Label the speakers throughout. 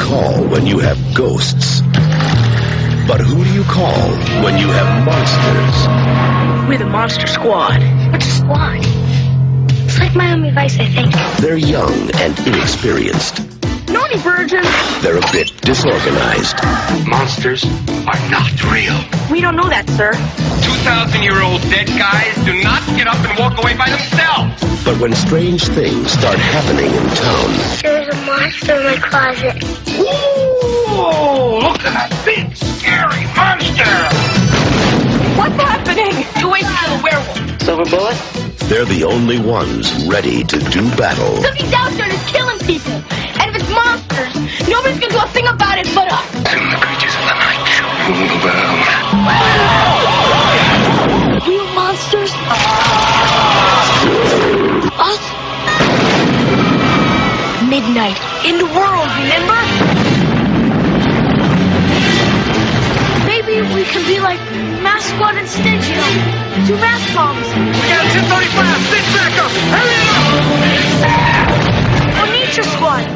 Speaker 1: call when you have ghosts? But who do you call when you have monsters?
Speaker 2: We're the Monster Squad.
Speaker 3: What's a squad? It's like Miami Vice, I think.
Speaker 1: They're young and inexperienced.
Speaker 2: Naughty virgin.
Speaker 1: They're a bit disorganized.
Speaker 4: Monsters are not real.
Speaker 2: We don't know that, sir.
Speaker 4: 2,000 year old dead guys do not get up and walk away by themselves.
Speaker 1: But when strange things start happening in town,
Speaker 3: There's a monster in my closet.
Speaker 4: Whoa! Look at that big, scary monster!
Speaker 2: What's happening? You wait till the werewolf.
Speaker 4: Silver bullet?
Speaker 1: They're the only ones ready to do battle.
Speaker 2: Because he's out there and he's killing people. And if it's monsters, nobody's gonna do a thing about it but us.
Speaker 4: Soon the creatures of the night shall rule the world.
Speaker 2: Real monsters? Us? Midnight. In the world, remember? Maybe we can be like Mass Squad instead, you know. Two mass bombs.
Speaker 4: We got 1035! Stick back up! Hurry up!
Speaker 2: Or Nature Squad.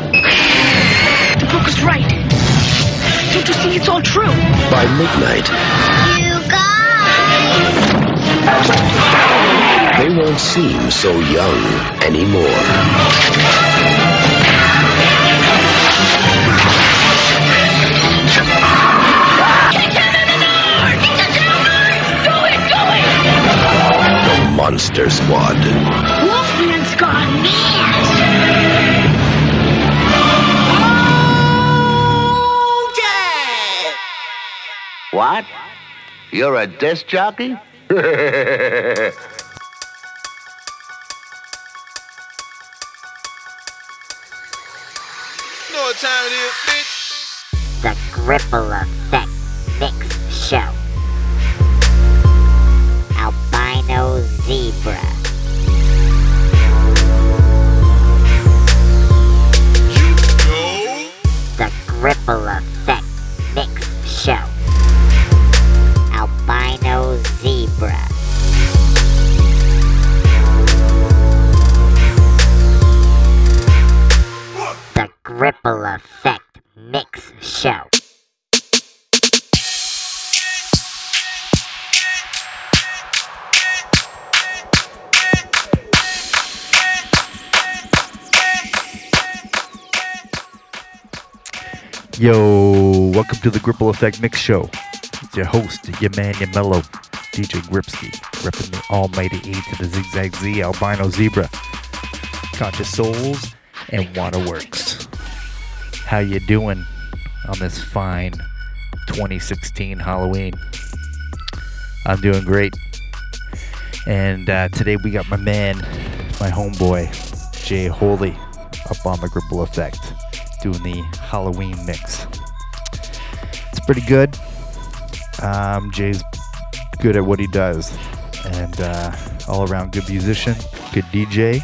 Speaker 2: The book was right. Don't you think it's all true?
Speaker 1: By midnight,
Speaker 3: You guys!
Speaker 1: they won't seem so young anymore. Monster Squad.
Speaker 2: Wolfman Squad.
Speaker 5: What? You're a disc jockey?
Speaker 6: know what time it is, bitch.
Speaker 7: The Gripple Effect Mix Show. Albino Zebra.
Speaker 6: You know.
Speaker 7: The Gripple Effect Mix Show. Albino Zebra. The Gripple Effect Mix Show.
Speaker 8: Yo, welcome to the Gripple Effect Mix Show. It's your host, your man, your mellow, DJ Gripsky, repping the almighty A to the Zigzag Z, Albino Zebra, Conscious Souls, and Waterworks. How you doing on this fine 2016 Halloween? I'm doing great. And uh, today we got my man, my homeboy, Jay Holy, up on the Gripple Effect, doing the Halloween mix. It's pretty good. Um, Jay's good at what he does, and uh, all around good musician, good DJ.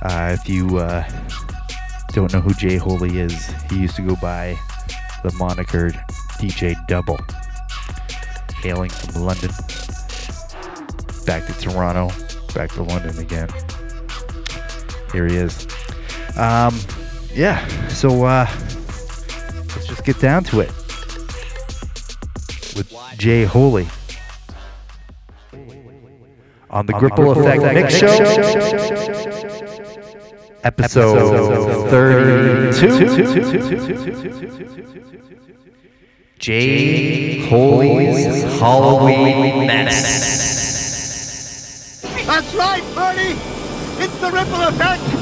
Speaker 8: Uh, if you uh, don't know who Jay Holy is, he used to go by the moniker DJ Dubble, hailing from London, back to Toronto, back to London again. Here he is. Um, yeah, so uh, let's just get down to it with Jay Holy on the Gripple Effect Mix Show, episode 32. Jay Holy's Halloween Mess.
Speaker 9: That's right, Bernie. It's the ripple effect.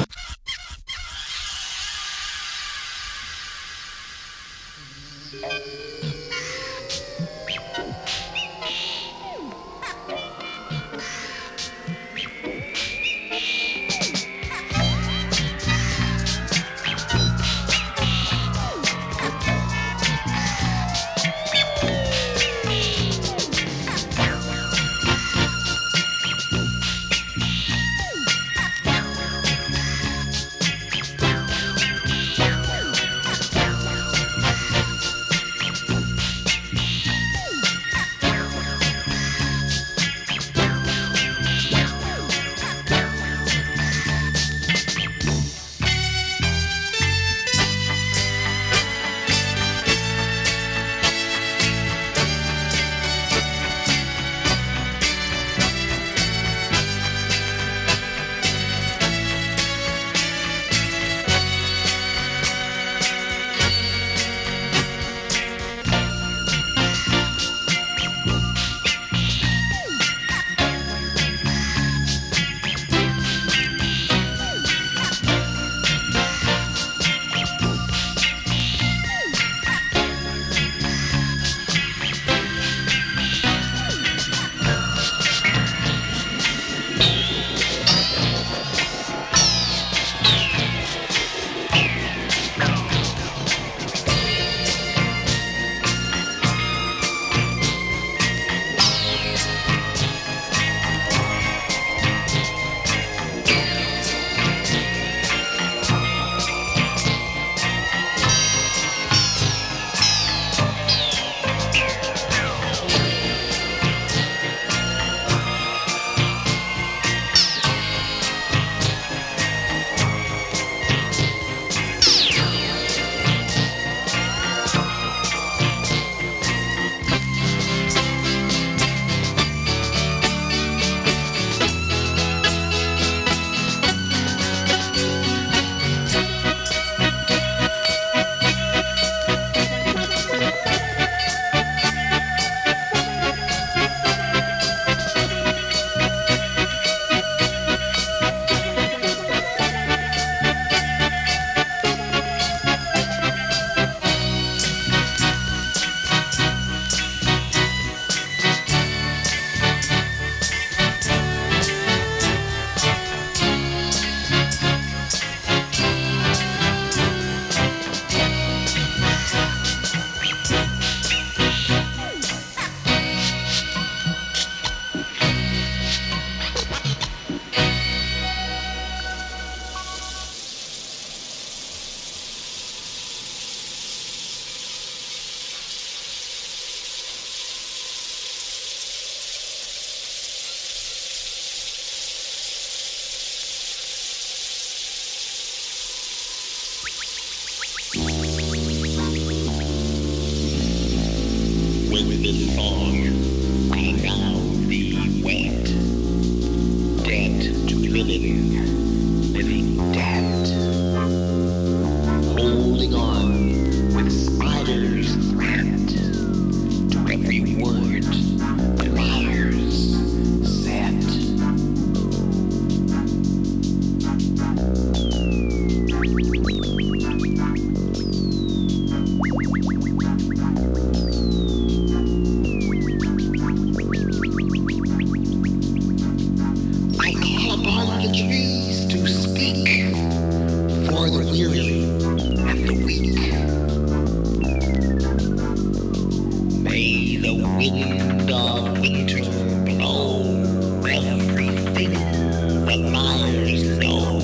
Speaker 3: way the wind of winter blows everything that lies known.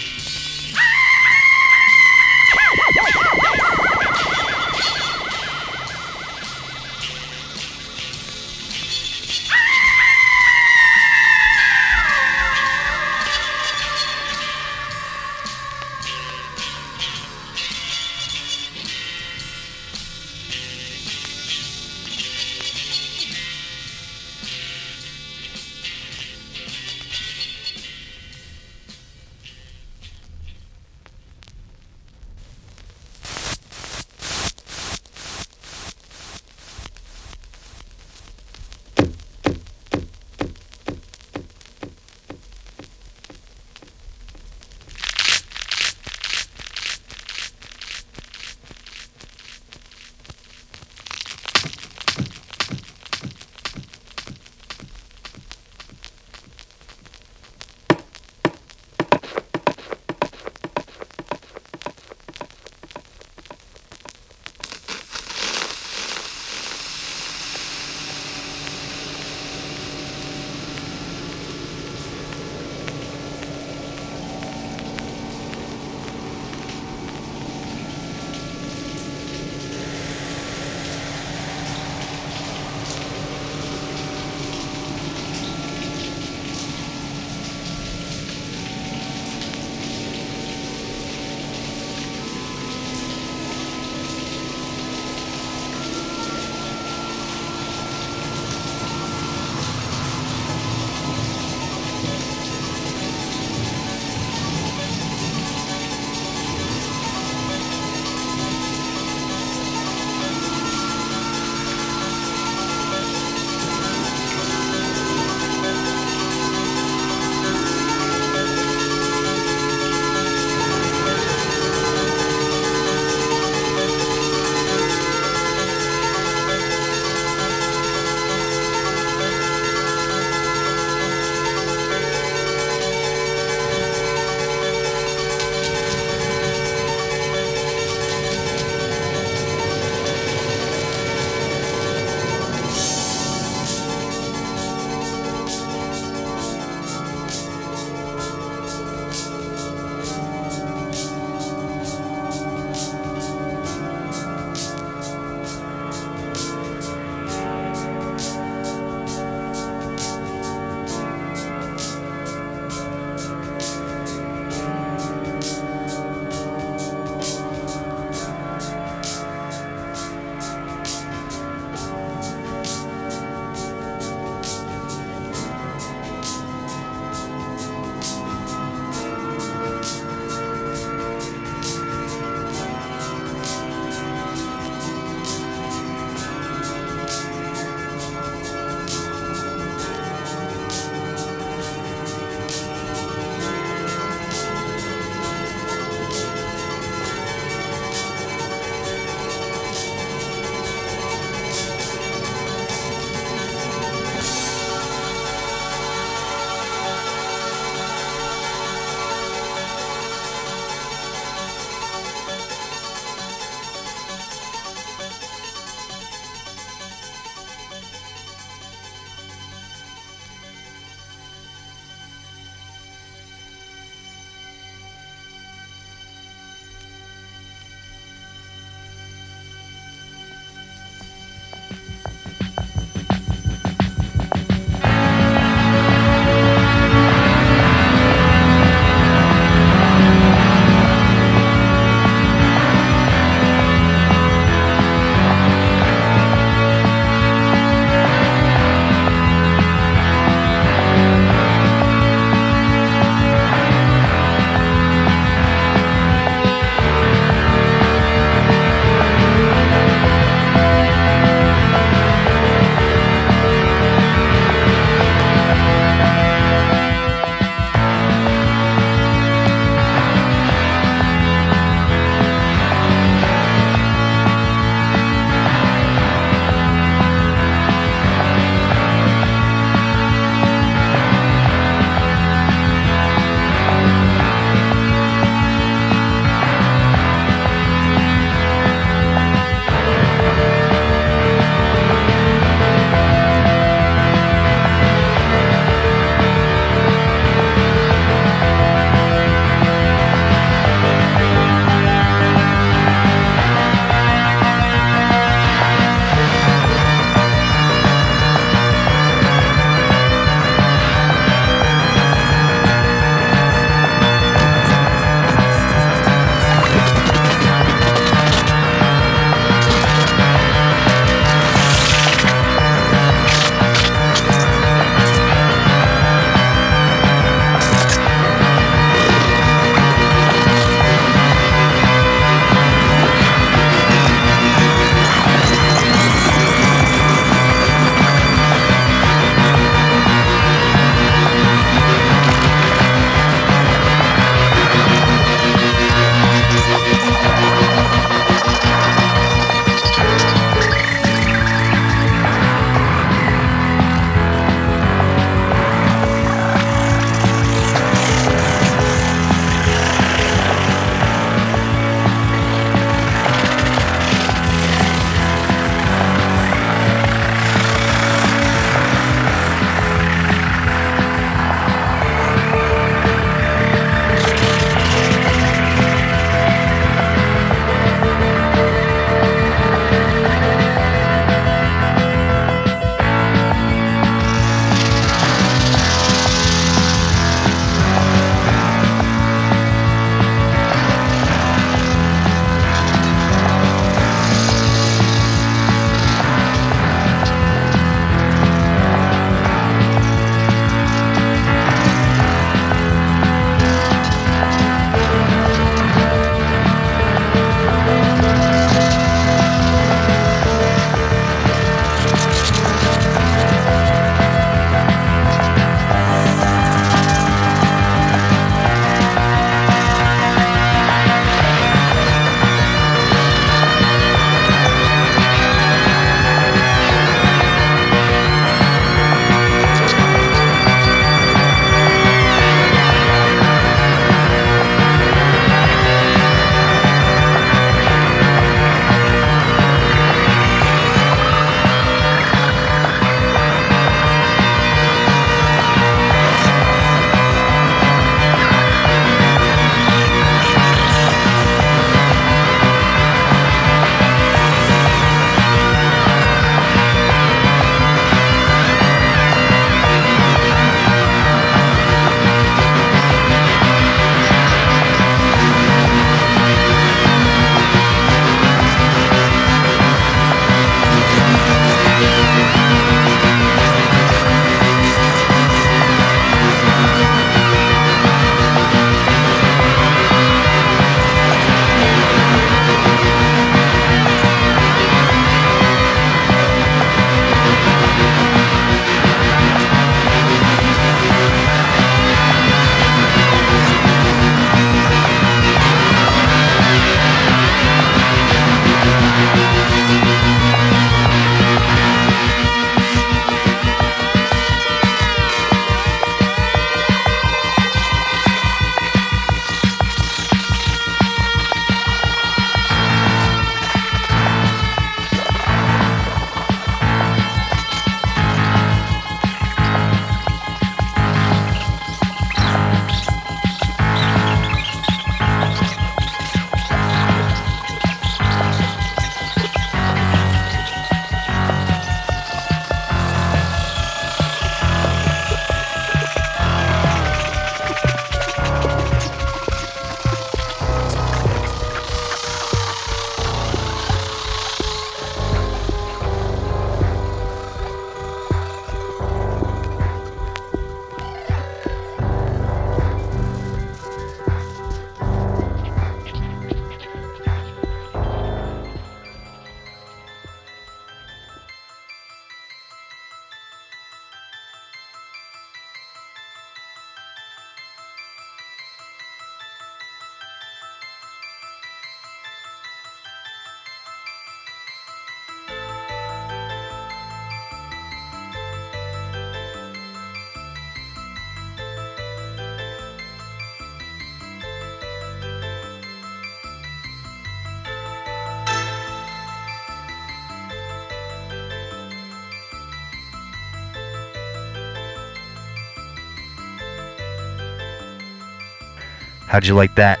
Speaker 8: How'd you like that?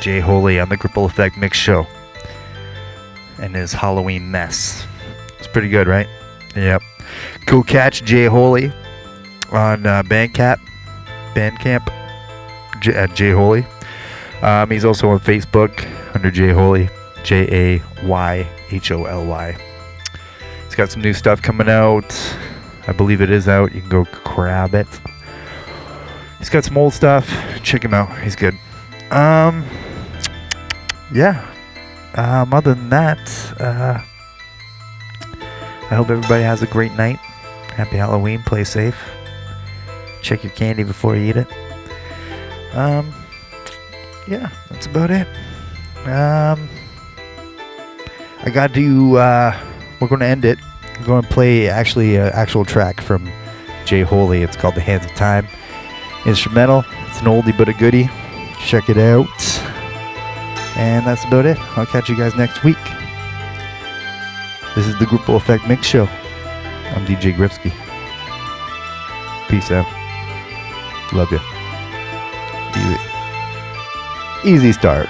Speaker 8: Jay Holy on the Gripple Effect Mix Show. And his Halloween mess. It's pretty good, right? Yep. Go catch Jay Holy on uh, Bandcamp. Bandcamp. J- at Jay Holy. Um, he's also on Facebook under Jay Holy. J A Y H O L Y. He's got some new stuff coming out. I believe it is out. You can go grab it. He's got some old stuff. Check him out. He's good. Um, yeah. Um, other than that, uh, I hope everybody has a great night. Happy Halloween. Play safe. Check your candy before you eat it. Um, yeah, that's about it. Um, I got to. Uh, we're going to end it. I'm going to play actually an actual track from Jay Holy. It's called "The Hands of Time." Instrumental. It's an oldie but a goodie. Check it out. And that's about it. I'll catch you guys next week. This is the Gripple Effect Mix Show. I'm DJ Gripsky. Peace out. Love you. Easy. Easy start.